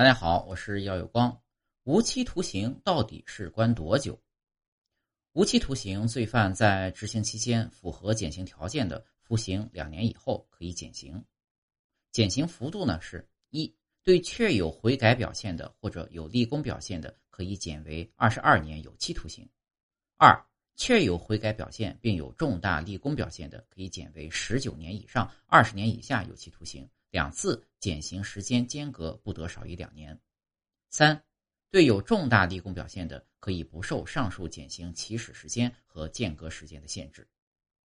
大家好，我是姚有光。无期徒刑到底是关多久？无期徒刑罪犯在执行期间符合减刑条件的，服刑两年以后可以减刑。减刑幅度呢是：一对确有悔改表现的或者有立功表现的，可以减为二十二年有期徒刑；二确有悔改表现并有重大立功表现的，可以减为十九年以上二十年以下有期徒刑。两次减刑时间间隔不得少于两年。三，对有重大立功表现的，可以不受上述减刑起始时间和间隔时间的限制。